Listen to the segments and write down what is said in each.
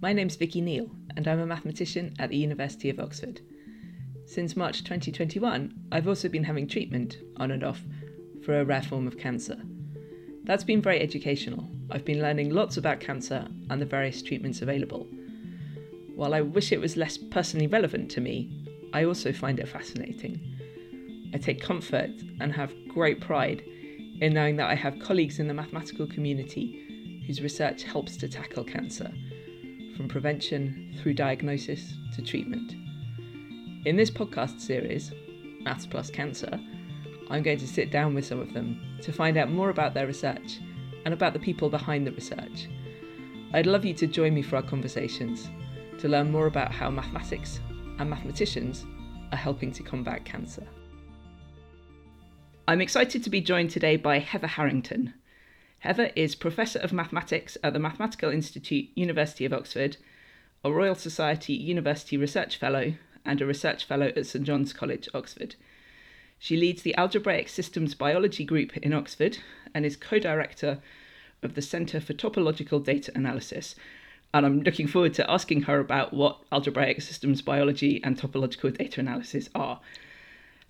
My name's Vicky Neale, and I'm a mathematician at the University of Oxford. Since March 2021, I've also been having treatment, on and off, for a rare form of cancer. That's been very educational. I've been learning lots about cancer and the various treatments available. While I wish it was less personally relevant to me, I also find it fascinating. I take comfort and have great pride in knowing that I have colleagues in the mathematical community whose research helps to tackle cancer from prevention through diagnosis to treatment. In this podcast series, Maths Plus Cancer, I'm going to sit down with some of them to find out more about their research and about the people behind the research. I'd love you to join me for our conversations to learn more about how mathematics and mathematicians are helping to combat cancer. I'm excited to be joined today by Heather Harrington, Heather is Professor of Mathematics at the Mathematical Institute, University of Oxford, a Royal Society University Research Fellow, and a Research Fellow at St John's College, Oxford. She leads the Algebraic Systems Biology Group in Oxford and is co director of the Centre for Topological Data Analysis. And I'm looking forward to asking her about what algebraic systems biology and topological data analysis are.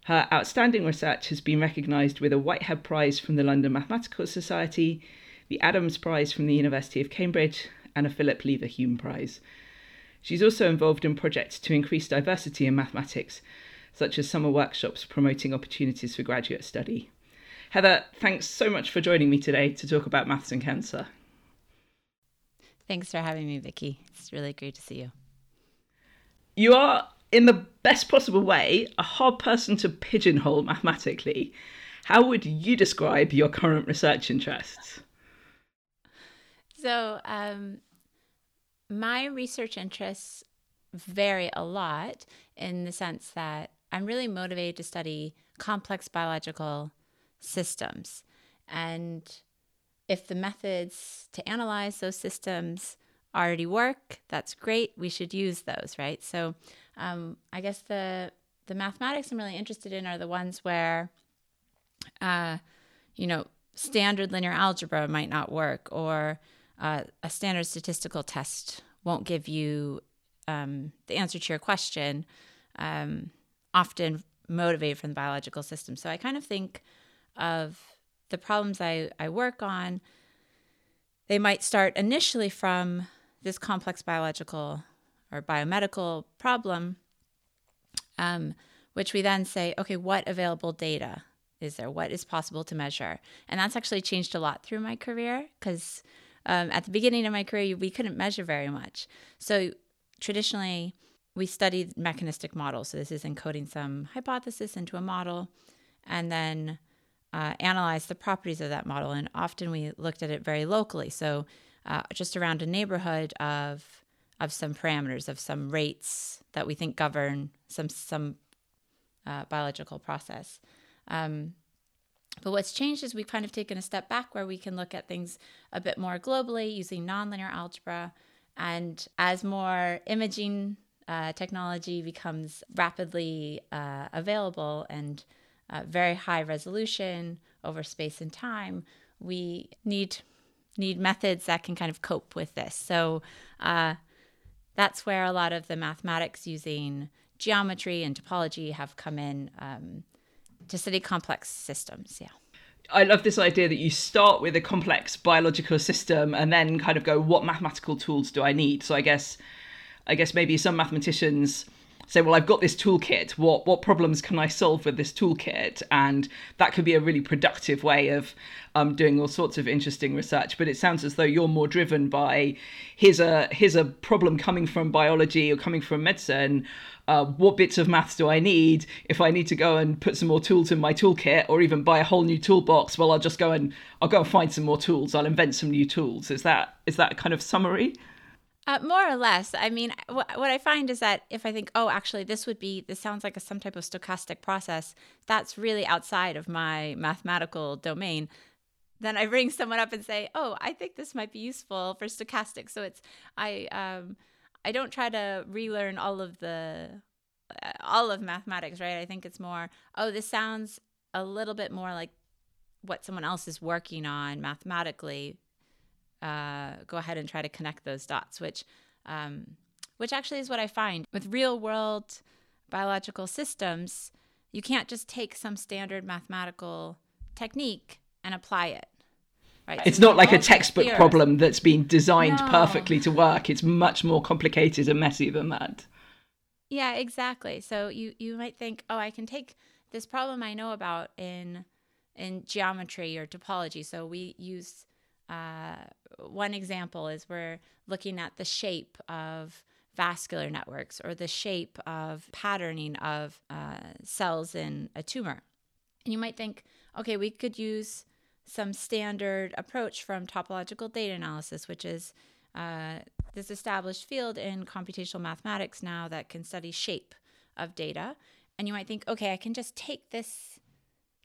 Her outstanding research has been recognised with a Whitehead Prize from the London Mathematical Society, the Adams Prize from the University of Cambridge, and a Philip Leverhulme Prize. She's also involved in projects to increase diversity in mathematics, such as summer workshops promoting opportunities for graduate study. Heather, thanks so much for joining me today to talk about maths and cancer. Thanks for having me, Vicky. It's really great to see you. You are in the best possible way, a hard person to pigeonhole mathematically. How would you describe your current research interests? So, um, my research interests vary a lot in the sense that I'm really motivated to study complex biological systems. And if the methods to analyze those systems already work, that's great. We should use those, right? So um, I guess the the mathematics I'm really interested in are the ones where, uh, you know, standard linear algebra might not work, or uh, a standard statistical test won't give you um, the answer to your question. Um, often motivated from the biological system. So I kind of think of the problems I, I work on. They might start initially from this complex biological or biomedical problem, um, which we then say, okay, what available data is there? What is possible to measure? And that's actually changed a lot through my career because um, at the beginning of my career, we couldn't measure very much. So traditionally, we studied mechanistic models. So this is encoding some hypothesis into a model and then uh, analyze the properties of that model. And often we looked at it very locally. So uh, just around a neighborhood of of some parameters of some rates that we think govern some some uh, biological process. Um, but what's changed is we've kind of taken a step back where we can look at things a bit more globally using nonlinear algebra. And as more imaging uh, technology becomes rapidly uh, available and uh, very high resolution over space and time, we need need methods that can kind of cope with this. So uh, that's where a lot of the mathematics using geometry and topology have come in um, to study complex systems. Yeah. I love this idea that you start with a complex biological system and then kind of go, what mathematical tools do I need? So I guess, I guess maybe some mathematicians say, well, I've got this toolkit. What what problems can I solve with this toolkit? And that could be a really productive way of um, doing all sorts of interesting research. But it sounds as though you're more driven by here's a here's a problem coming from biology or coming from medicine. Uh, what bits of maths do I need? If I need to go and put some more tools in my toolkit, or even buy a whole new toolbox, well, I'll just go and I'll go and find some more tools. I'll invent some new tools. Is that is that kind of summary? Uh, more or less. I mean, wh- what I find is that if I think, oh, actually, this would be, this sounds like a, some type of stochastic process, that's really outside of my mathematical domain. Then I ring someone up and say, oh, I think this might be useful for stochastic. So it's, I, um, I don't try to relearn all of the, uh, all of mathematics, right? I think it's more, oh, this sounds a little bit more like what someone else is working on mathematically uh, go ahead and try to connect those dots, which um, which actually is what I find with real world biological systems. You can't just take some standard mathematical technique and apply it. Right? It's not like a textbook theories. problem that's been designed no. perfectly to work. It's much more complicated and messy than that. Yeah, exactly. So you you might think, "Oh, I can take this problem I know about in in geometry or topology." So we use uh, one example is we're looking at the shape of vascular networks or the shape of patterning of uh, cells in a tumor. And you might think, okay, we could use some standard approach from topological data analysis, which is uh, this established field in computational mathematics now that can study shape of data. And you might think, okay, I can just take this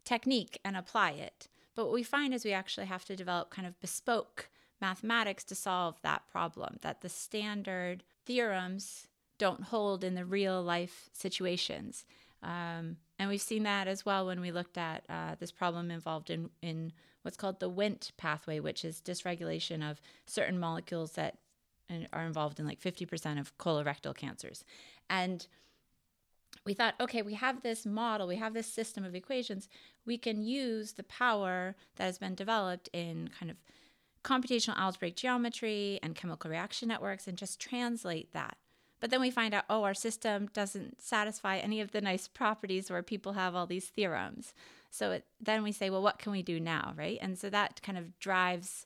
technique and apply it. But what we find is we actually have to develop kind of bespoke mathematics to solve that problem, that the standard theorems don't hold in the real life situations. Um, and we've seen that as well when we looked at uh, this problem involved in, in what's called the Wnt pathway, which is dysregulation of certain molecules that are involved in like 50% of colorectal cancers. And we thought, okay, we have this model, we have this system of equations. We can use the power that has been developed in kind of computational algebraic geometry and chemical reaction networks and just translate that. But then we find out, oh, our system doesn't satisfy any of the nice properties where people have all these theorems. So it, then we say, well, what can we do now, right? And so that kind of drives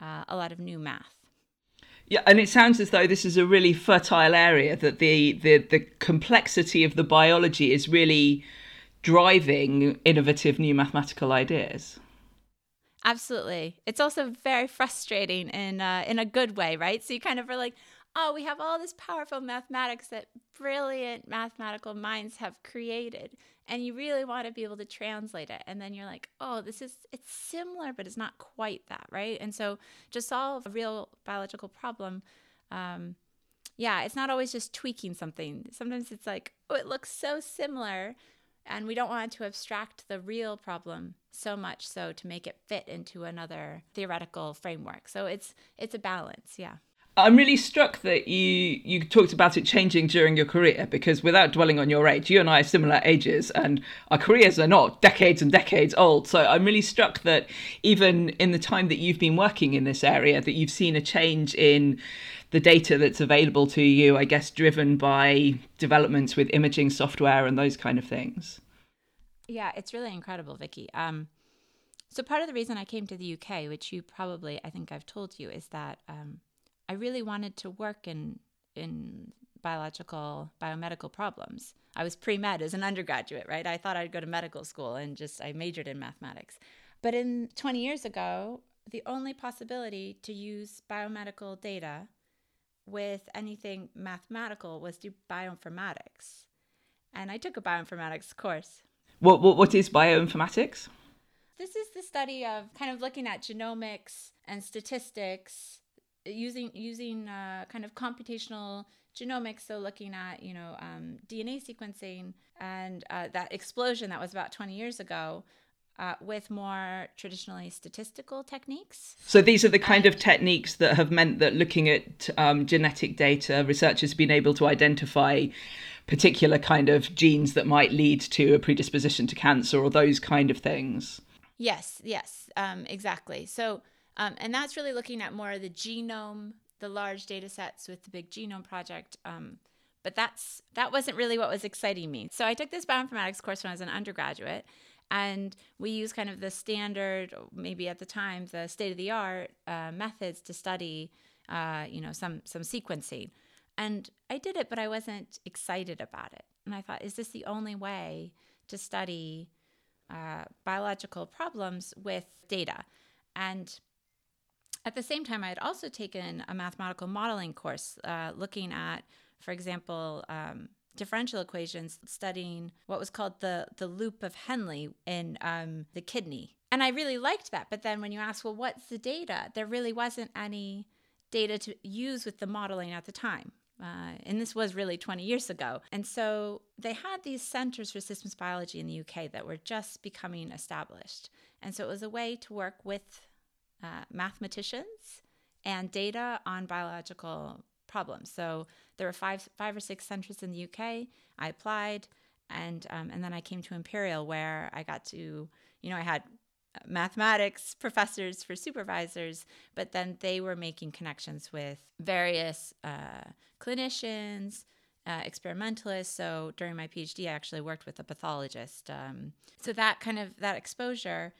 uh, a lot of new math. Yeah, and it sounds as though this is a really fertile area that the, the the complexity of the biology is really driving innovative new mathematical ideas. Absolutely. It's also very frustrating in uh, in a good way, right? So you kind of are like, oh, we have all this powerful mathematics that brilliant mathematical minds have created. And you really want to be able to translate it. And then you're like, oh, this is, it's similar, but it's not quite that, right? And so to solve a real biological problem, um, yeah, it's not always just tweaking something. Sometimes it's like, oh, it looks so similar. And we don't want to abstract the real problem so much so to make it fit into another theoretical framework. So it's it's a balance, yeah. I'm really struck that you you talked about it changing during your career because without dwelling on your age, you and I are similar ages and our careers are not decades and decades old. So I'm really struck that even in the time that you've been working in this area that you've seen a change in the data that's available to you, I guess driven by developments with imaging software and those kind of things. Yeah, it's really incredible, Vicky. Um, so part of the reason I came to the UK, which you probably I think I've told you, is that um, I really wanted to work in in biological biomedical problems. I was pre-med as an undergraduate, right? I thought I'd go to medical school and just I majored in mathematics. But in 20 years ago, the only possibility to use biomedical data with anything mathematical was do bioinformatics. And I took a bioinformatics course. What, what, what is bioinformatics? This is the study of kind of looking at genomics and statistics using using uh, kind of computational genomics, so looking at you know um, DNA sequencing and uh, that explosion that was about 20 years ago. Uh, with more traditionally statistical techniques. So, these are the kind and, of techniques that have meant that looking at um, genetic data, researchers have been able to identify particular kind of genes that might lead to a predisposition to cancer or those kind of things. Yes, yes, um, exactly. So, um, and that's really looking at more of the genome, the large data sets with the big genome project. Um, but that's that wasn't really what was exciting me. So I took this bioinformatics course when I was an undergraduate, and we use kind of the standard, maybe at the time, the state of the art uh, methods to study, uh, you know, some some sequencing. And I did it, but I wasn't excited about it. And I thought, is this the only way to study uh, biological problems with data? And at the same time, I had also taken a mathematical modeling course uh, looking at, for example, um, differential equations, studying what was called the, the loop of Henle in um, the kidney. And I really liked that. But then when you ask, well, what's the data? There really wasn't any data to use with the modeling at the time. Uh, and this was really 20 years ago. And so they had these centers for systems biology in the UK that were just becoming established. And so it was a way to work with uh, mathematicians and data on biological problems. So there were five, five or six centers in the UK. I applied, and um, and then I came to Imperial, where I got to, you know, I had mathematics professors for supervisors, but then they were making connections with various uh, clinicians, uh, experimentalists. So during my PhD, I actually worked with a pathologist. Um, so that kind of that exposure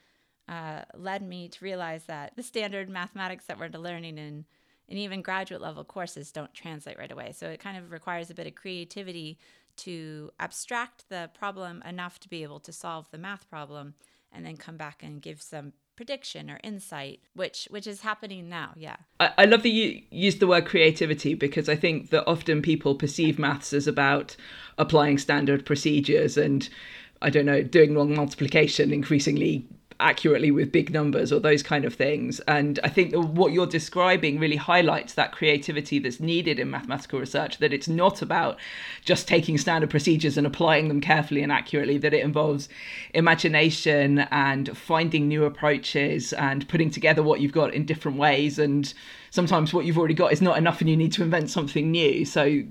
uh, led me to realize that the standard mathematics that we're learning in and even graduate level courses don't translate right away. So it kind of requires a bit of creativity to abstract the problem enough to be able to solve the math problem and then come back and give some prediction or insight which which is happening now yeah I, I, love that you use the word creativity because i think that often people perceive maths as about applying standard procedures and i don't know doing long multiplication increasingly accurately with big numbers or those kind of things. And I think what you're describing really highlights that creativity that's needed in mathematical research, that it's not about just taking standard procedures and applying them carefully and accurately, that it involves imagination and finding new approaches and putting together what you've got in different ways. And sometimes what you've already got is not enough and you need to invent something new. So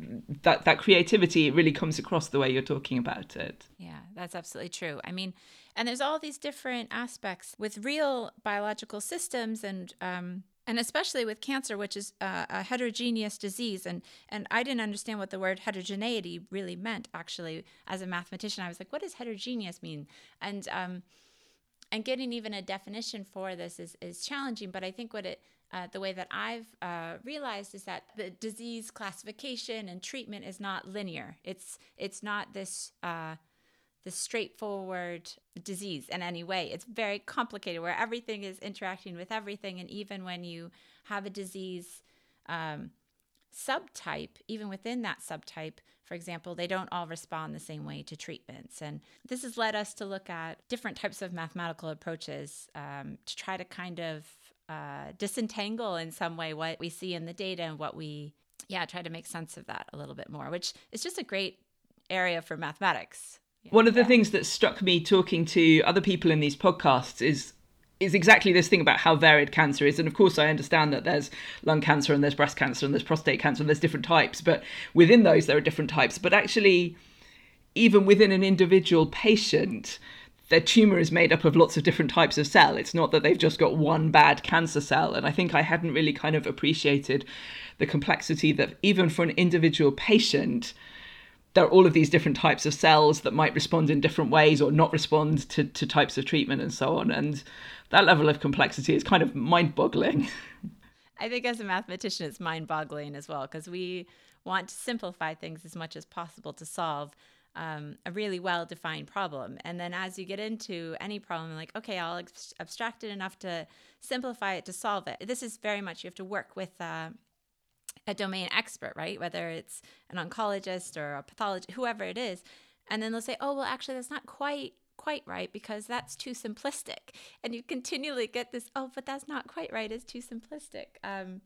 that that creativity really comes across the way you're talking about it. Yeah that's absolutely true. I mean and there's all these different aspects with real biological systems and um, and especially with cancer, which is a, heterogeneous disease. And and I didn't understand what the word heterogeneity really meant. Actually, as a mathematician, I was like, what does heterogeneous mean? And um, and getting even a definition for this is is challenging. But I think what it uh, the way that I've uh, realized is that the disease classification and treatment is not linear. It's it's not this. The straightforward disease in any way. It's very complicated where everything is interacting with everything. And even when you have a disease um, subtype, even within that subtype, for example, they don't all respond the same way to treatments. And this has led us to look at different types of mathematical approaches um, to try to kind of uh, disentangle in some way what we see in the data and what we, yeah, try to make sense of that a little bit more, which is just a great area for mathematics one of the things that struck me talking to other people in these podcasts is is exactly this thing about how varied cancer is. And of course, I understand that there's lung cancer and there's breast cancer and there's prostate cancer and there's different types, but within those, there are different types. But actually, even within an individual patient, their tumor is made up of lots of different types of cell. It's not that they've just got one bad cancer cell. And I think I hadn't really kind of appreciated the complexity that even for an individual patient, there are all of these different types of cells that might respond in different ways or not respond to, to types of treatment and so on. And that level of complexity is kind of mind boggling. I think as a mathematician, it's mind boggling as well because we want to simplify things as much as possible to solve um, a really well defined problem. And then as you get into any problem, like, okay, I'll abstract it enough to simplify it to solve it. This is very much, you have to work with uh, a domain expert, right? Whether it's an oncologist or a pathologist, whoever it is. And then they'll say, oh, well, actually, that's not quite quite right because that's too simplistic. And you continually get this, oh, but that's not quite right. It's too simplistic. Um,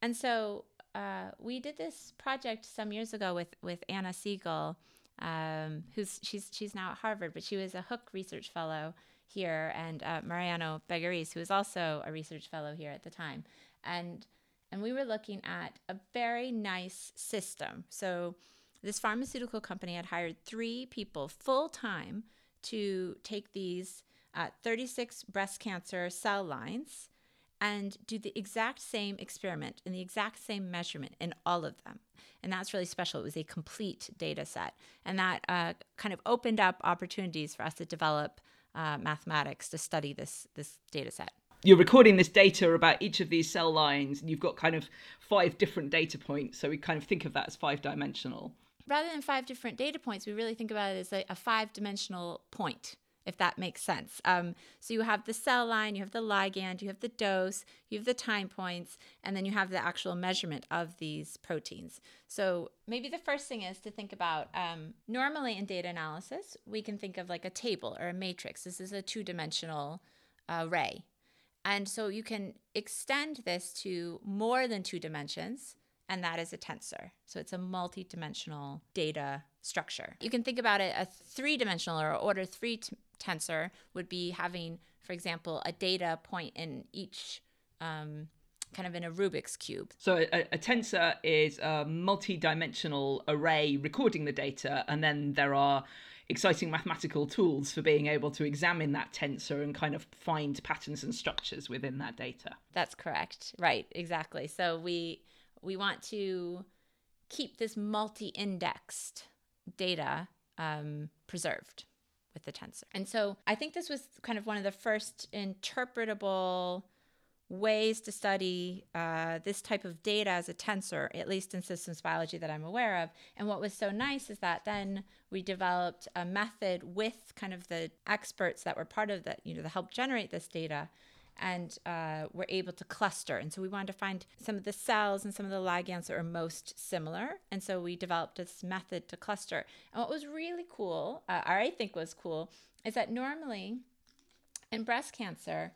and so uh, we did this project some years ago with with Anna Seigal, um, who's she's she's now at Harvard, but she was a Hooke Research Fellow here, and uh, Mariano Beguerisse, who was also a research fellow here at the time, and and we were looking at a very nice system. So, this pharmaceutical company had hired three people full time to take these uh, 36 breast cancer cell lines and do the exact same experiment in the exact same measurement in all of them. And that's really special. It was a complete data set. And that uh, kind of opened up opportunities for us to develop uh, mathematics to study this, this data set you're recording this data about each of these cell lines and you've got kind of five different data points so we kind of think of that as five dimensional rather than five different data points we really think about it as a, a five dimensional point if that makes sense. Um, so you have the cell line you have the ligand you have the dose you have the time points and then you have the actual measurement of these proteins. So maybe the first thing is to think about um, normally in data analysis we can think of like a table or a matrix. This is a two-dimensional uh, array and so you can extend this to more than two dimensions, and that is a tensor. So it's a multi-dimensional data structure. You can think about it a three-dimensional or order three t- tensor would be having, for example, a data point in each um, kind of in a Rubik's cube. So a, a tensor is a multi-dimensional array recording the data, and then there are exciting mathematical tools for being able to examine that tensor and kind of find patterns and structures within that data. That's correct. Right, exactly. So we we want to keep this multi-indexed data um, preserved with the tensor. And so I think this was kind of one of the first interpretable ways to study uh, this type of data as a tensor, at least in systems biology that I'm aware of. And what was so nice is that then we developed a method with kind of the experts that were part of that, you know, to help generate this data. And uh, we're able to cluster. And so we wanted to find some of the cells and some of the ligands that are most similar. And so we developed this method to cluster. And what was really cool, uh, or I think was cool, is that normally in breast cancer,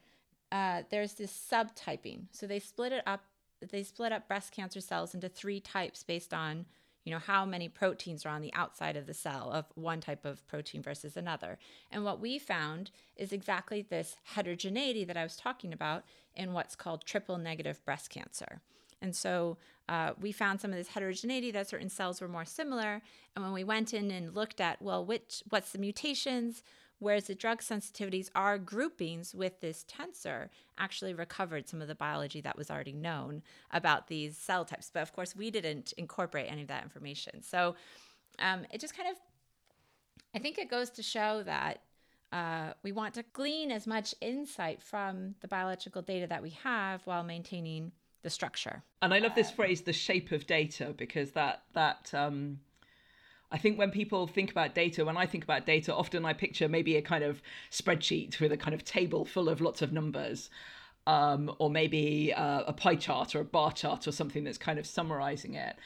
uh, there's this subtyping. So they split it up. They split up breast cancer cells into three types based on you know how many proteins are on the outside of the cell of one type of protein versus another. And what we found is exactly this heterogeneity that I was talking about in what's called triple negative breast cancer. And so uh, we found some of this heterogeneity that certain cells were more similar. And when we went in and looked at, well, which what's the mutations, whereas the drug sensitivities are groupings with this tensor actually recovered some of the biology that was already known about these cell types. But of course, we didn't incorporate any of that information. So um, it just kind of, I think it goes to show that uh, we want to glean as much insight from the biological data that we have while maintaining the structure. And I love this phrase, the shape of data, because that that um, I think when people think about data, when I think about data, often I picture maybe a kind of spreadsheet with a kind of table full of lots of numbers. Um, or maybe uh, a pie chart or a bar chart or something that's kind of summarizing it.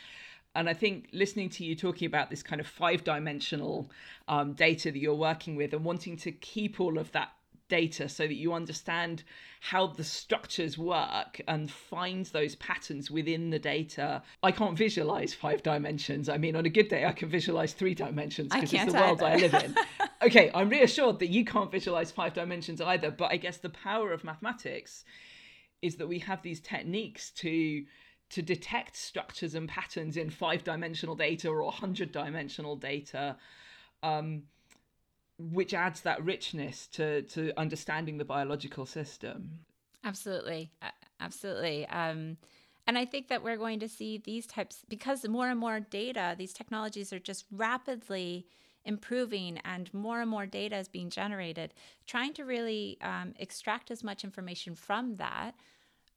And I think listening to you talking about this kind of five dimensional um, data that you're working with and wanting to keep all of that data so that you understand how the structures work and find those patterns within the data. I can't visualize five dimensions. I mean, on a good day, I can visualize three dimensions because it's the world I live in. okay, I'm reassured that you can't visualize five dimensions either, but I guess the power of mathematics is that we have these techniques to to detect structures and patterns in five dimensional data or 100 dimensional data um, which adds that richness to to understanding the biological system. Absolutely, absolutely. Um, and I think that we're going to see these types because more and more data, these technologies are just rapidly improving and more and more data is being generated. Trying to really um, extract as much information from that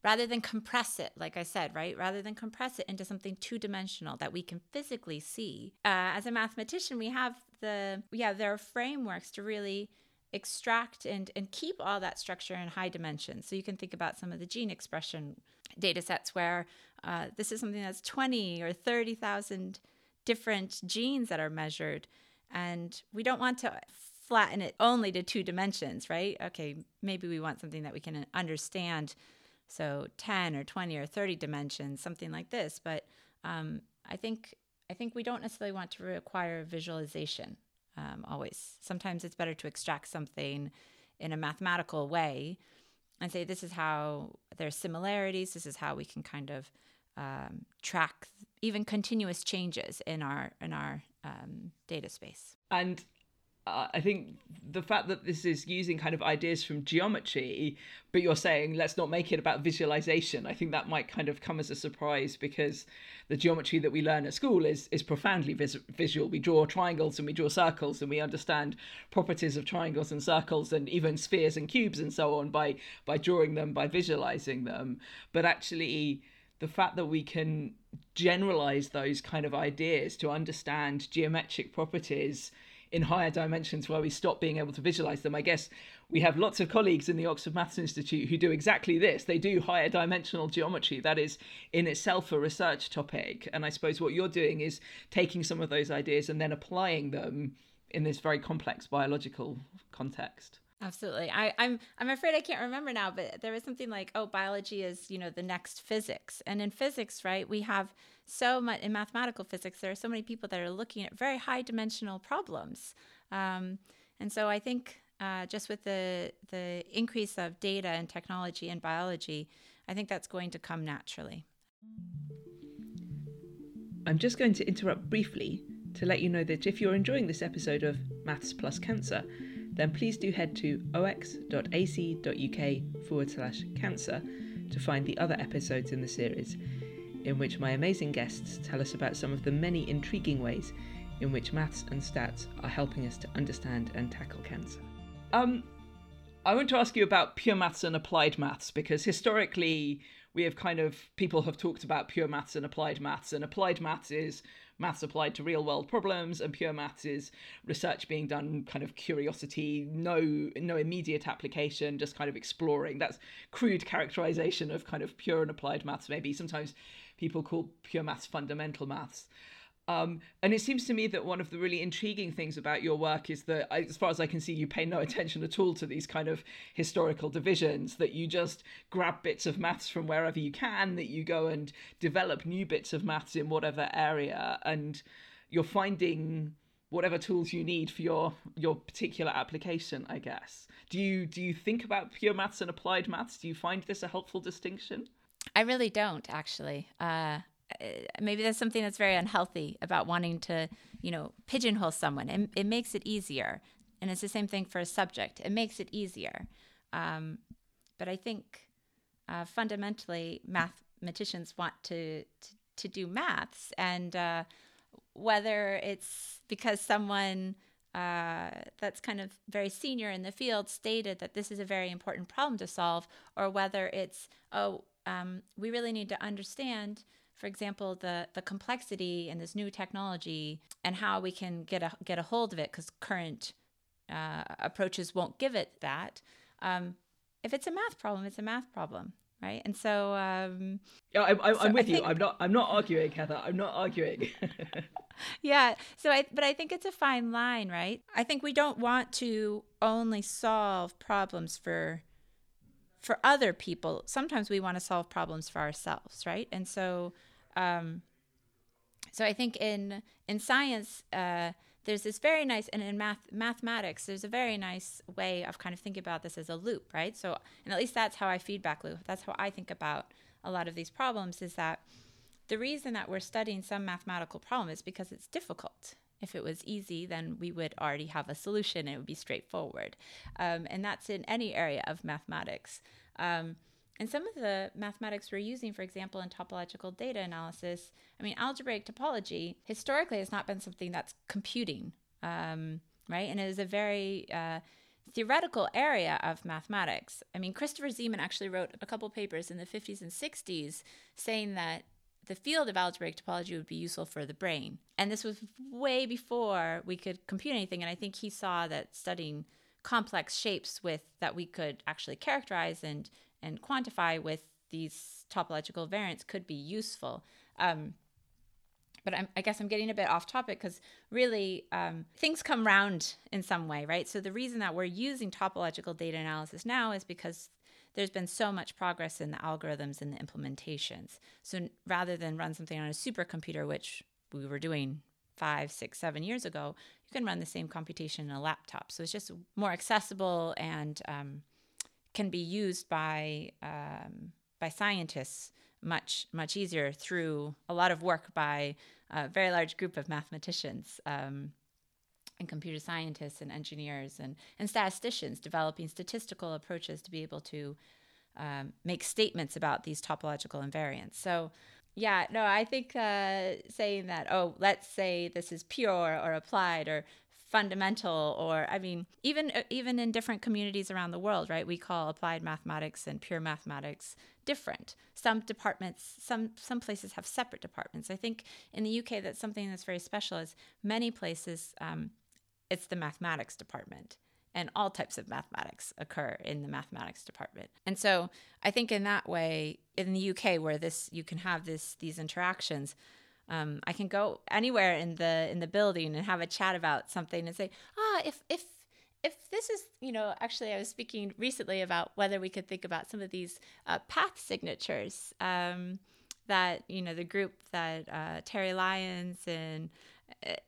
rather than compress it, like I said, right? Rather than compress it into something two dimensional that we can physically see. Uh, as a mathematician, we have the, yeah, there are frameworks to really extract and, and keep all that structure in high dimensions. So you can think about some of the gene expression data sets where uh, this is something that's 20 or 30,000 different genes that are measured. And we don't want to flatten it only to two dimensions, right? Okay, maybe we want something that we can understand so 10 or 20 or 30 dimensions, something like this. But um, I think I think we don't necessarily want to require visualization um, always. Sometimes it's better to extract something in a mathematical way and say this is how there's similarities. This is how we can kind of um, track even continuous changes in our in our um, data space. And uh, I think the fact that this is using kind of ideas from geometry, but you're saying let's not make it about visualization. I think that might kind of come as a surprise because the geometry that we learn at school is is profoundly vis- visual. We draw triangles and we draw circles and we understand properties of triangles and circles and even spheres and cubes and so on by by drawing them by visualizing them. But actually, the fact that we can generalize those kind of ideas to understand geometric properties in higher dimensions where we stop being able to visualize them. I guess we have lots of colleagues in the Oxford Maths Institute who do exactly this. They do higher dimensional geometry. That is in itself a research topic. And I suppose what you're doing is taking some of those ideas and then applying them in this very complex biological context. Absolutely. I, I'm I'm afraid I can't remember now, but there was something like, oh, biology is, you know, the next physics. And in physics, right, we have so much in mathematical physics, there are so many people that are looking at very high dimensional problems. Um, and so I think uh, just with the the increase of data and technology and biology, I think that's going to come naturally. I'm just going to interrupt briefly to let you know that if you're enjoying this episode of Maths Plus Cancer, then please do head to ox.ac.uk forward slash cancer to find the other episodes in the series, in which my amazing guests tell us about some of the many intriguing ways in which maths and stats are helping us to understand and tackle cancer. Um, I want to ask you about pure maths and applied maths because historically we have kind of people have talked about pure maths and applied maths, and applied maths is maths applied to real world problems, and pure maths is research being done kind of curiosity, no no immediate application, just kind of exploring. That's crude characterization of kind of pure and applied maths. Maybe sometimes people call pure maths fundamental maths. Um, and it seems to me that one of the really intriguing things about your work is that, as far as I can see, you pay no attention at all to these kind of historical divisions, that you just grab bits of maths from wherever you can, that you go and develop new bits of maths in whatever area, and you're finding whatever tools you need for your your particular application i guess. Do you do you think about pure maths and applied maths? Do you find this a helpful distinction i really don't actually uh, uh, maybe that's something that's very unhealthy about wanting to, you know, pigeonhole someone. It, it makes it easier. And it's the same thing for a subject. It makes it easier. Um, but I think uh, fundamentally, mathematicians want to, to, to do maths. And uh, whether it's because someone uh, that's kind of very senior in the field stated that this is a very important problem to solve, or whether it's, oh, um, we really need to understand for example, the the complexity in this new technology and how we can get a get a hold of it because current uh, approaches won't give it that. Um, if it's a math problem, it's a math problem, right? And so, um, yeah, I'm, I'm, so I'm with you. I'm not. I'm not arguing, Heather. I'm not arguing. yeah. So I, but I think it's a fine line, right? I think we don't want to only solve problems for for other people. Sometimes we want to solve problems for ourselves, right? And so um, so I think in in science, uh, there's this very nice, and in math mathematics, there's a very nice way of kind of thinking about this as a loop, right? So, and at least that's how I feedback loop. That's how I think about a lot of these problems. Is that the reason that we're studying some mathematical problem is because it's difficult. If it was easy, then we would already have a solution. It would be straightforward, um, and that's in any area of mathematics. Um, and some of the mathematics we're using, for example, in topological data analysis, I mean, algebraic topology historically has not been something that's computing, um, right? And it is a very uh, theoretical area of mathematics. I mean, Christopher Zeeman actually wrote a couple papers in the 50s and 60s saying that the field of algebraic topology would be useful for the brain. And this was way before we could compute anything. And I think he saw that studying complex shapes with that we could actually characterize and and quantify with these topological invariants could be useful. Um, but I'm, i guess I'm getting a bit off topic because really um, things come round in some way, right? So the reason that we're using topological data analysis now is because there's been so much progress in the algorithms and the implementations. So rather than run something on a supercomputer, which we were doing five, six, seven years ago, you can run the same computation in a laptop. So it's just more accessible and um, can be used by um, by scientists much much easier through a lot of work by a very large group of mathematicians um, and computer scientists and engineers and, and statisticians developing statistical approaches to be able to um, make statements about these topological invariants. So yeah, no, I think uh, saying that, oh, let's say this is pure or applied or fundamental or i mean even uh, even in different communities around the world right we call applied mathematics and pure mathematics different some departments some some places have separate departments i think in the uk that's something that's very special is many places um, it's the mathematics department and all types of mathematics occur in the mathematics department. And so i think in that way in the uk where this you can have this these interactions um, I can go anywhere in the in the building and have a chat about something and say, ah, if if if this is, you know, actually, I was speaking recently about whether we could think about some of these uh, path signatures um, that, you know, the group that uh, Terry Lyons and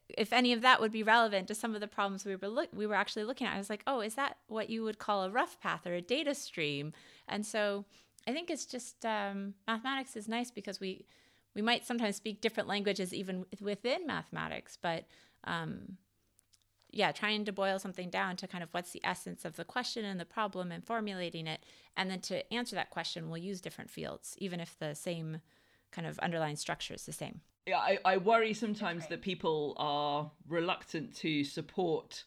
if any of that would be relevant to some of the problems we were look we were actually looking at. I was like, oh, is that what you would call a rough path or a data stream? And so I think it's just um, mathematics is nice because we we might sometimes speak different languages even within mathematics, but um, yeah, trying to boil something down to kind of what's the essence of the question and the problem and formulating it. And then to answer that question, we'll use different fields, even if the same kind of underlying structure is the same. Yeah, I, I worry sometimes that people are reluctant to support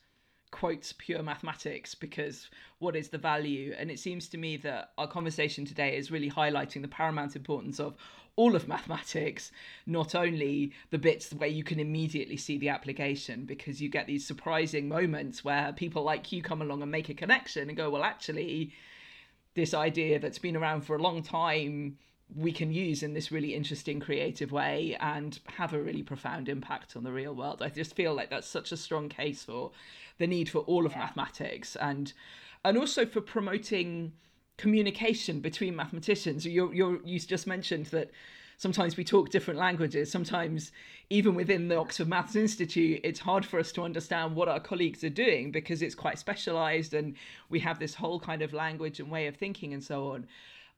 quotes pure mathematics because what is the value? And it seems to me that our conversation today is really highlighting the paramount importance of all of mathematics, not only the bits where you can immediately see the application, because you get these surprising moments where people like you come along and make a connection and go, well, actually, this idea that's been around for a long time we can use in this really interesting creative way and have a really profound impact on the real world. I just feel like that's such a strong case for the need for all of yeah. mathematics and and also for promoting communication between mathematicians. You you you just mentioned that sometimes we talk different languages. Sometimes even within the oxford maths institute it's hard for us to understand what our colleagues are doing because it's quite specialized and we have this whole kind of language and way of thinking and so on.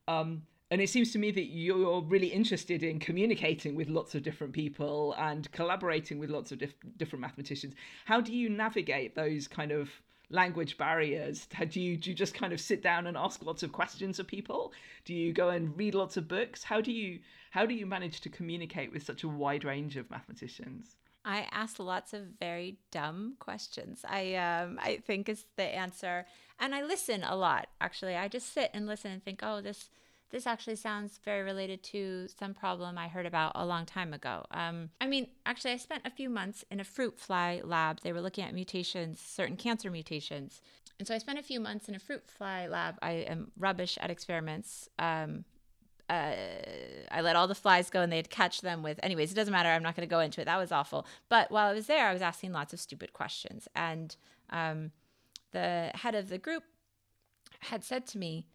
Um, and it seems to me that you're really interested in communicating with lots of different people and collaborating with lots of dif- different mathematicians. How do you navigate those kind of language barriers? Do you do you just kind of sit down and ask lots of questions of people? Do you go and read lots of books? How do you how do you manage to communicate with such a wide range of mathematicians? I ask lots of very dumb questions. I um, I think is the answer, and I listen a lot. Actually, I just sit and listen and think, oh, this this actually sounds very related to some problem I heard about a long time ago. Um, I mean, actually, I spent a few months in a fruit fly lab. They were looking at mutations, certain cancer mutations. And so I spent a few months in a fruit fly lab. I am rubbish at experiments. Um, uh, I let all the flies go and they'd catch them with, anyways, it doesn't matter. I'm not going to go into it. That was awful. But while I was there, I was asking lots of stupid questions. And um, the head of the group had said to me,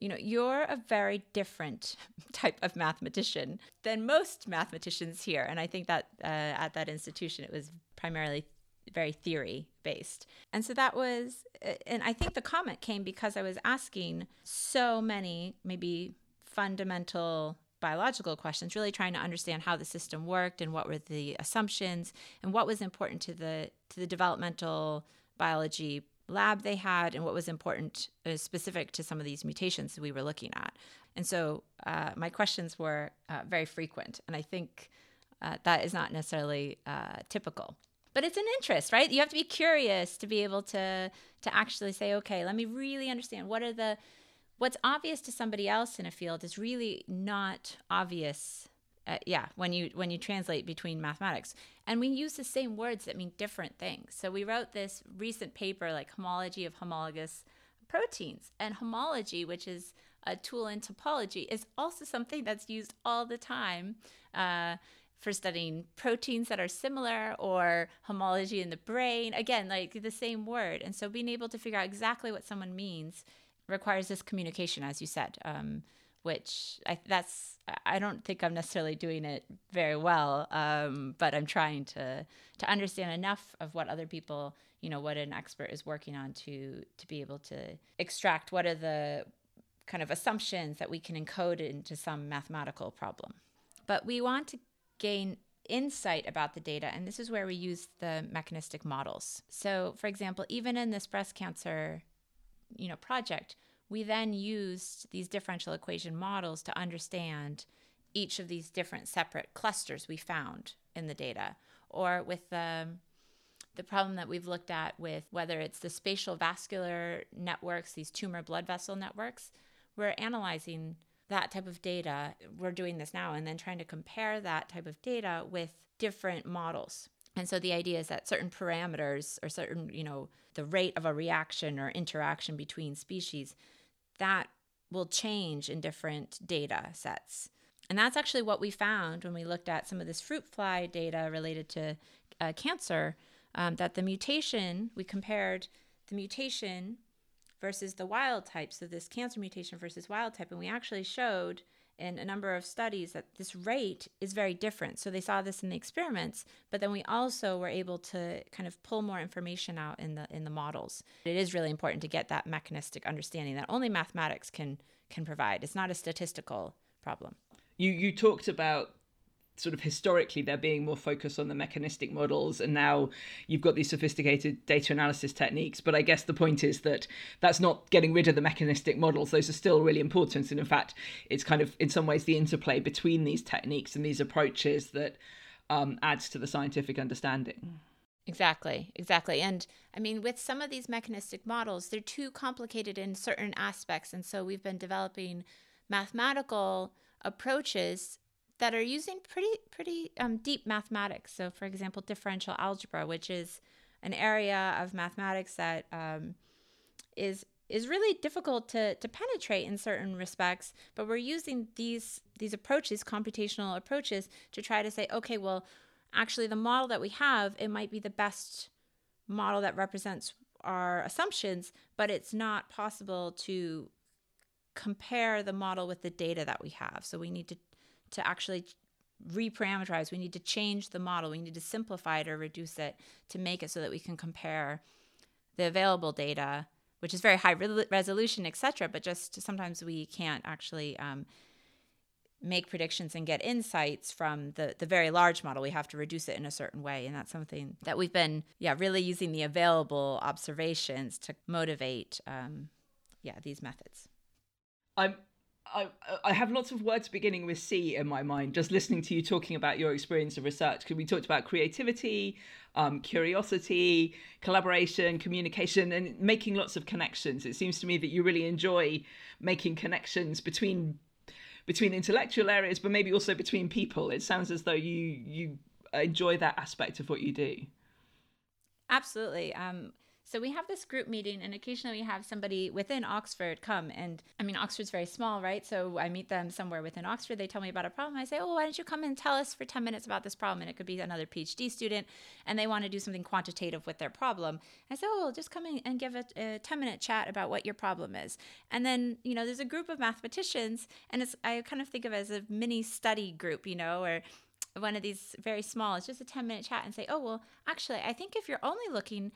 you know, you're a very different type of mathematician than most mathematicians here. And I think that uh, at that institution, it was primarily very theory based. And so that was, and I think the comment came because I was asking so many, maybe fundamental biological questions really trying to understand how the system worked and what were the assumptions and what was important to the to the developmental biology lab they had and what was important uh, specific to some of these mutations we were looking at. And so uh, my questions were uh, very frequent. And I think uh, that is not necessarily uh, typical. But it's an interest, right? You have to be curious to be able to to actually say, okay, let me really understand what are the what's obvious to somebody else in a field is really not obvious uh, yeah when you when you translate between mathematics. And we use the same words that mean different things. So we wrote this recent paper like homology of homologous proteins. And homology which is a tool in topology is also something that's used all the time uh, for studying proteins that are similar or homology in the brain. Again like the same word. And so being able to figure out exactly what someone means requires this communication as you said. Um, which I, that's I don't think I'm necessarily doing it very well, um, but I'm trying to to understand enough of what other people, you know, what an expert is working on to to be able to extract what are the kind of assumptions that we can encode into some mathematical problem. But we want to gain insight about the data, and this is where we use the mechanistic models. So, for example, even in this breast cancer, you know, project we then used these differential equation models to understand each of these different separate clusters we found in the data. Or with the, the problem that we've looked at with whether it's the spatial vascular networks, these tumor blood vessel networks, we're analyzing that type of data. We're doing this now and then trying to compare that type of data with different models. And so the idea is that certain parameters or certain, you know, the rate of a reaction or interaction between species that will change in different data sets. And that's actually what we found when we looked at some of this fruit fly data related to uh, cancer. Um, that the mutation, we compared the mutation versus the wild type, so this cancer mutation versus wild type, and we actually showed in a number of studies that this rate is very different. So they saw this in the experiments, but then we also were able to kind of pull more information out in the in the models. It is really important to get that mechanistic understanding that only mathematics can can provide. It's not a statistical problem. You you talked about sort of historically there being more focus on the mechanistic models and now you've got these sophisticated data analysis techniques. But i guess the point is that that's not getting rid of the mechanistic models. Those are still really important. And in fact it's kind of in some ways the interplay between these techniques and these approaches that um, adds to the scientific understanding. Exactly, exactly. And I mean, with some of these mechanistic models, they're too complicated in certain aspects. And so we've been developing mathematical approaches that are using pretty pretty um, deep mathematics. So, for example, differential algebra, which is an area of mathematics that um, is is really difficult to, to penetrate in certain respects, but we're using these these approaches, computational approaches, to try to say, okay, well, actually, the model that we have, it might be the best model that represents our assumptions, but it's not possible to compare the model with the data that we have. So we need to to actually reparameterize. We need to change the model. We need to simplify it or reduce it to make it so that we can compare the available data, which is very high re- resolution, etc. But just sometimes we can't actually um, make predictions and get insights from the, the very large model. We have to reduce it in a certain way. And that's something that we've been, yeah, really using the available observations to motivate, um, yeah, these methods. I'm I, I have lots of words beginning with C in my mind, just listening to you talking about your experience of research. Because we talked about creativity, um, curiosity, collaboration, communication, and making lots of connections. It seems to me that you really enjoy making connections between between intellectual areas, but maybe also between people. It sounds as though you you enjoy that aspect of what you do. Absolutely. Um, so we have this group meeting, and occasionally we have somebody within Oxford come. And I mean, Oxford's very small, right? So I meet them somewhere within Oxford. They tell me about a problem. I say, Oh, why don't you come and tell us for 10 minutes about this problem? And it could be another PhD student, and they want to do something quantitative with their problem. I say, Oh, just come in and give a, a 10 minute chat about what your problem is. And then, you know, there's a group of mathematicians, and it's, I kind of think of it as a mini study group, you know, or one of these very small, it's just a 10 minute chat and say, Oh, well, actually, I think if you're only looking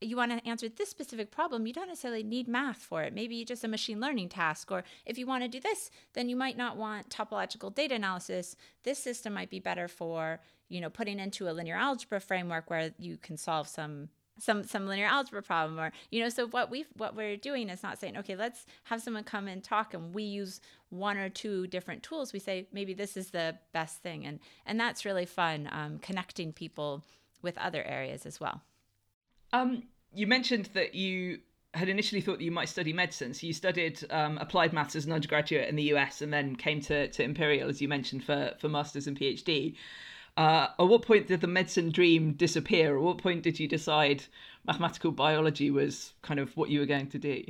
you want to answer this specific problem, you don't necessarily need math for it. Maybe just a machine learning task. Or if you want to do this, then you might not want topological data analysis. This system might be better for, you know, putting into a linear algebra framework where you can solve some some some linear algebra problem or you know so what we what we're doing is not saying okay let's have someone come and talk and we use one or two different tools we say maybe this is the best thing and and that's really fun um, connecting people with other areas as well um, you mentioned that you had initially thought that you might study medicine. So you studied um, applied maths as an undergraduate in the US and then came to, to Imperial, as you mentioned, for, for master's and PhD. Uh, at what point did the medicine dream disappear? At what point did you decide mathematical biology was kind of what you were going to do?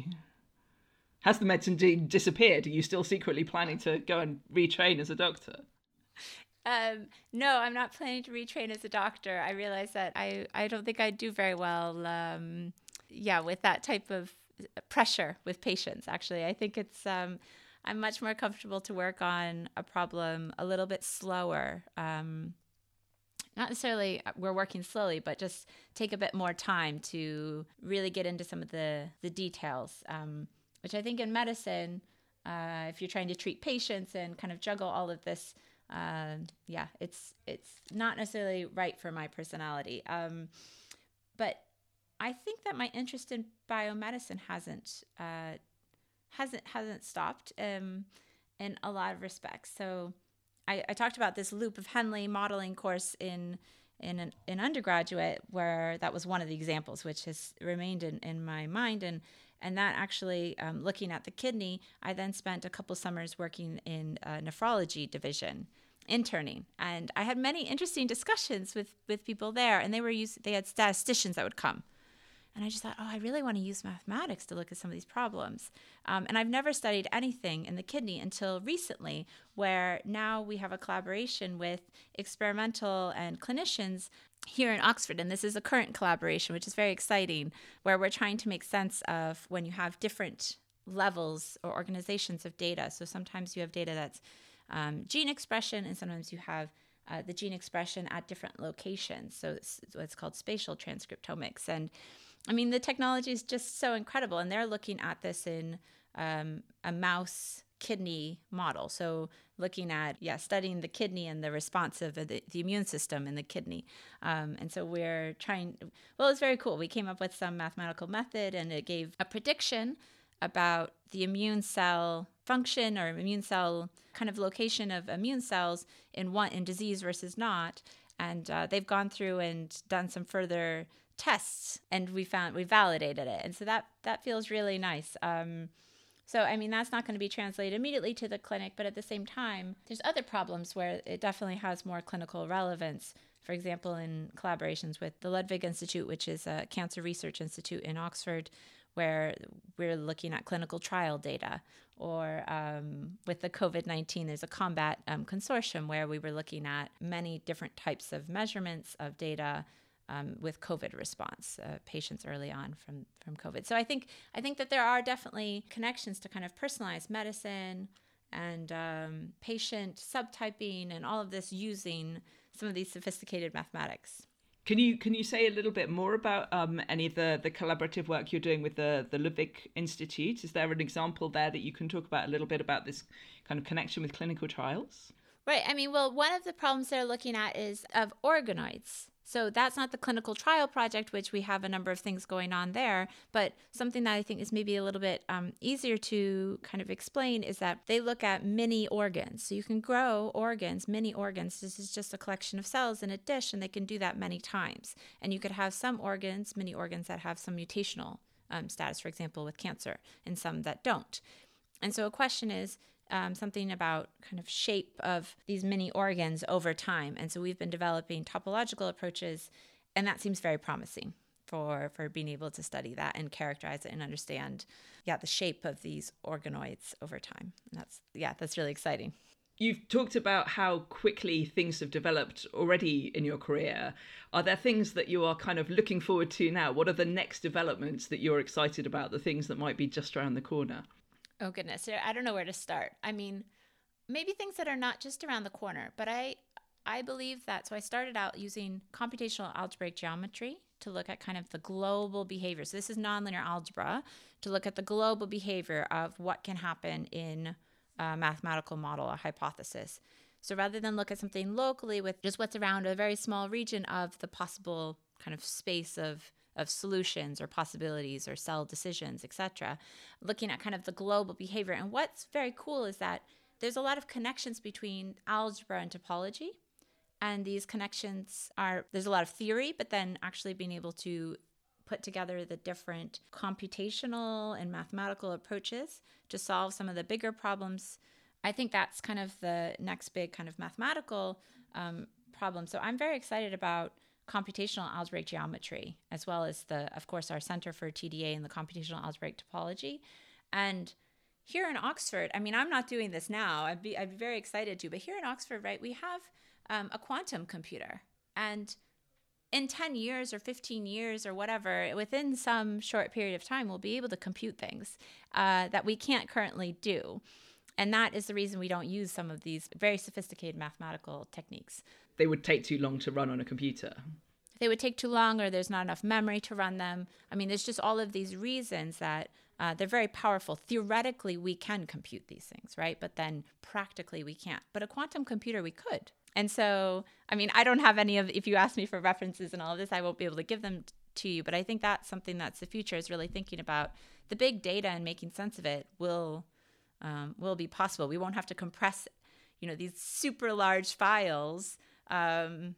Has the medicine dream disappeared? Are you still secretly planning to go and retrain as a doctor? Um, no, I'm not planning to retrain as a doctor. I realize that I, I don't think I do very well, um, yeah, with that type of pressure with patients, actually. I think it's, um, I'm much more comfortable to work on a problem a little bit slower. Um, not necessarily uh, we're working slowly, but just take a bit more time to really get into some of the, the details, um, which I think in medicine, uh, if you're trying to treat patients and kind of juggle all of this uh, yeah, it's it's not necessarily right for my personality. Um, but I think that my interest in biomedicine hasn't uh, hasn't hasn't stopped um, in a lot of respects. So I, I talked about this loop of Henle modeling course in in an, in undergraduate where that was one of the examples which has remained in, in my mind and and that actually um, looking at the kidney i then spent a couple summers working in a nephrology division interning and i had many interesting discussions with with people there and they were used they had statisticians that would come and I just thought, oh, I really want to use mathematics to look at some of these problems. Um, and I've never studied anything in the kidney until recently, where now we have a collaboration with experimental and clinicians here in Oxford. And this is a current collaboration, which is very exciting, where we're trying to make sense of when you have different levels or organizations of data. So sometimes you have data that's um, gene expression, and sometimes you have uh, the gene expression at different locations. So it's what's called spatial transcriptomics. And I mean, the technology is just so incredible. And they're looking at this in um, a mouse kidney model. So looking at, yeah, studying the kidney and the response of the, the immune system in the kidney. Um, and so we're trying, well, it's very cool. We came up with some mathematical method and it gave a prediction about the immune cell function or immune cell kind of location of immune cells in one in disease versus not. And uh, they've gone through and done some further tests, and we found we validated it. And so that that feels really nice. Um, so, I mean, that's not going to be translated immediately to the clinic, but at the same time, there's other problems where it definitely has more clinical relevance. For example, in collaborations with the Ludwig Institute, which is a cancer research institute in Oxford, where we're looking at clinical trial data. Or um, with the COVID 19, there's a combat um, consortium where we were looking at many different types of measurements of data um, with COVID response, uh, patients early on from from COVID. So I think I think that there are definitely connections to kind of personalized medicine and um, patient subtyping and all of this using some of these sophisticated mathematics. Can you can you say a little bit more about um, any of the, the collaborative work you're doing with the the Ludwig Institute? Is there an example there that you can talk about a little bit about this kind of connection with clinical trials? Right. I mean, well, one of the problems they're looking at is of organoids. So that's not the clinical trial project, which we have a number of things going on there. But something that I think is maybe a little bit um, easier to kind of explain is that they look at mini organs. So you can grow organs, mini organs. This is just a collection of cells in a dish, and they can do that many times. And you could have some organs, mini organs that have some mutational um, status, for example, with cancer, and some that don't. And so a question is, um, something about kind of shape of these mini organs over time. And so we've been developing topological approaches, and that seems very promising for for being able to study that and characterize it and understand, yeah, the shape of these organoids over time. And that's yeah, that's really exciting. You've talked about how quickly things have developed already in your career. Are there things that you are kind of looking forward to now? What are the next developments that you're excited about, the things that might be just around the corner? Oh goodness, I don't know where to start. I mean, maybe things that are not just around the corner, but I I believe that so I started out using computational algebraic geometry to look at kind of the global behavior. So this is nonlinear algebra to look at the global behavior of what can happen in a mathematical model, a hypothesis. So rather than look at something locally with just what's around a very small region of the possible kind of space of of solutions or possibilities or cell decisions, etc., looking at kind of the global behavior. And what's very cool is that there's a lot of connections between algebra and topology. And these connections are, there's a lot of theory, but then actually being able to put together the different computational and mathematical approaches to solve some of the bigger problems. I think that's kind of the next big kind of mathematical um, problem. So I'm very excited about computational algebraic geometry, as well as the, of course, our Center for TDA and the computational algebraic topology. And here in Oxford, I mean, I'm not doing this now. I'd be, I'd be very excited to, but here in Oxford, right, we have um, a quantum computer. And in 10 years or 15 years or whatever, within some short period of time, we'll be able to compute things uh, that we can't currently do. And that is the reason we don't use some of these very sophisticated mathematical techniques they would take too long to run on a computer. They would take too long, or there's not enough memory to run them. I mean, there's just all of these reasons that uh, they're very powerful. Theoretically, we can compute these things, right? But then practically, we can't. But a quantum computer, we could. And so, I mean, I don't have any of, if you ask me for references and all of this, I won't be able to give them to you. But I think that's something that's the future is really thinking about the big data and making sense of it will, um, will be possible. We won't have to compress, you know, these super large files um,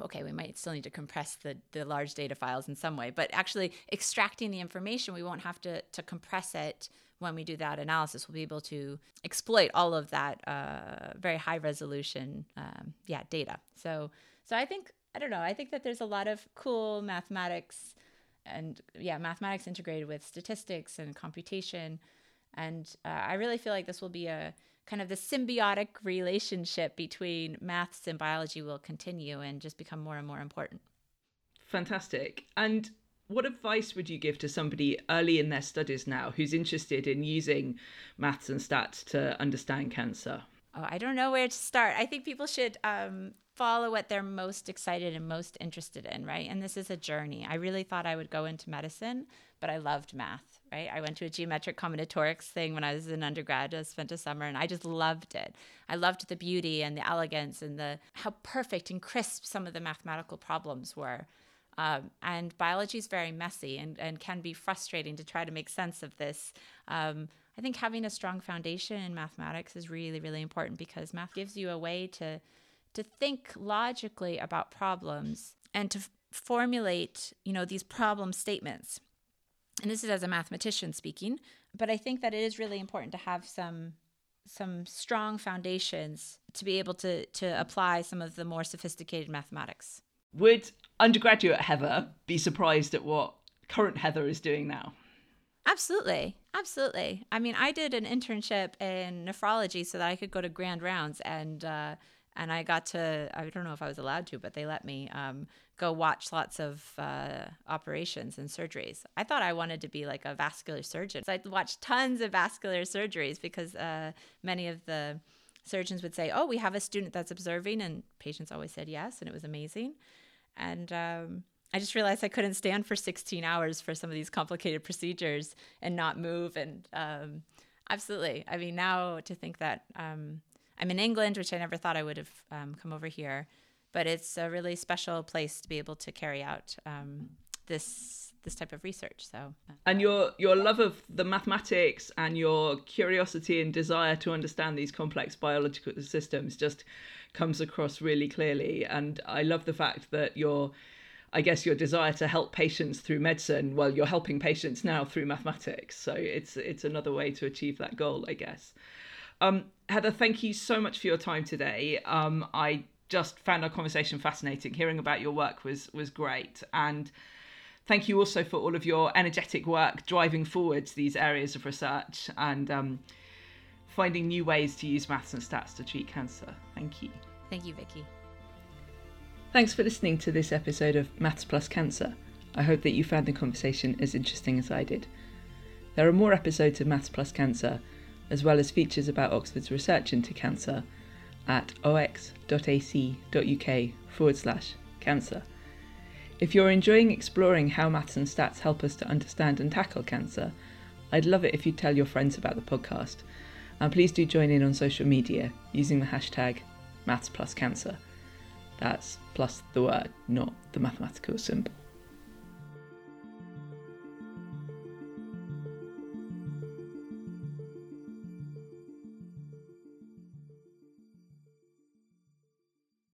okay, we might still need to compress the, the large data files in some way, but actually extracting the information, we won't have to, to compress it when we do that analysis. We'll be able to exploit all of that uh, very high resolution, um, yeah, data. So, so I think I don't know. I think that there's a lot of cool mathematics, and yeah, mathematics integrated with statistics and computation, and uh, I really feel like this will be a kind of the symbiotic relationship between maths and biology will continue and just become more and more important. Fantastic. And what advice would you give to somebody early in their studies now who's interested in using maths and stats to understand cancer? Oh, I don't know where to start. I think people should um, follow what they're most excited and most interested in, right? And this is a journey. I really thought I would go into medicine, but I loved math, right? I went to a geometric combinatorics thing when I was in undergrad. I spent a summer and I just loved it. I loved the beauty and the elegance and the how perfect and crisp some of the mathematical problems were. Um, and biology is very messy and, and can be frustrating to try to make sense of this. Um, I think having a strong foundation in mathematics is really, really important because math gives you a way to to think logically about problems and to f- formulate, you know, these problem statements. And this is as a mathematician speaking, but I think that it is really important to have some some strong foundations to be able to to apply some of the more sophisticated mathematics. Would undergraduate Heather be surprised at what current Heather is doing now? Absolutely. Absolutely. I mean, I did an internship in nephrology so that I could go to grand rounds and uh, and I got to I don't know if I was allowed to, but they let me um, go watch lots of uh, operations and surgeries. I thought I wanted to be like a vascular surgeon. So I'd watch tons of vascular surgeries because uh, many of the surgeons would say, "Oh, we have a student that's observing," and patients always said yes, and it was amazing. And um, I just realized I couldn't stand for 16 hours for some of these complicated procedures and not move. And um, absolutely, I mean, now to think that um, I'm in England, which I never thought I would have um, come over here, but it's a really special place to be able to carry out um, this this type of research. So, uh, and your your love of the mathematics and your curiosity and desire to understand these complex biological systems just comes across really clearly. And I love the fact that your I guess your desire to help patients through medicine, well, you're helping patients now through mathematics. So it's it's another way to achieve that goal, I guess. Um, Heather, thank you so much for your time today. Um, I just found our conversation fascinating. Hearing about your work was was great, and thank you also for all of your energetic work driving forwards these areas of research and um, finding new ways to use maths and stats to treat cancer. Thank you. Thank you, Vicky. Thanks for listening to this episode of Maths Plus Cancer. I hope that you found the conversation as interesting as I did. There are more episodes of Maths Plus Cancer, as well as features about Oxford's research into cancer, at ox.ac.uk forward slash cancer. If you're enjoying exploring how maths and stats help us to understand and tackle cancer, I'd love it if you'd tell your friends about the podcast. And please do join in on social media using the hashtag mathspluscancer. That's plus the word, not the mathematical symbol.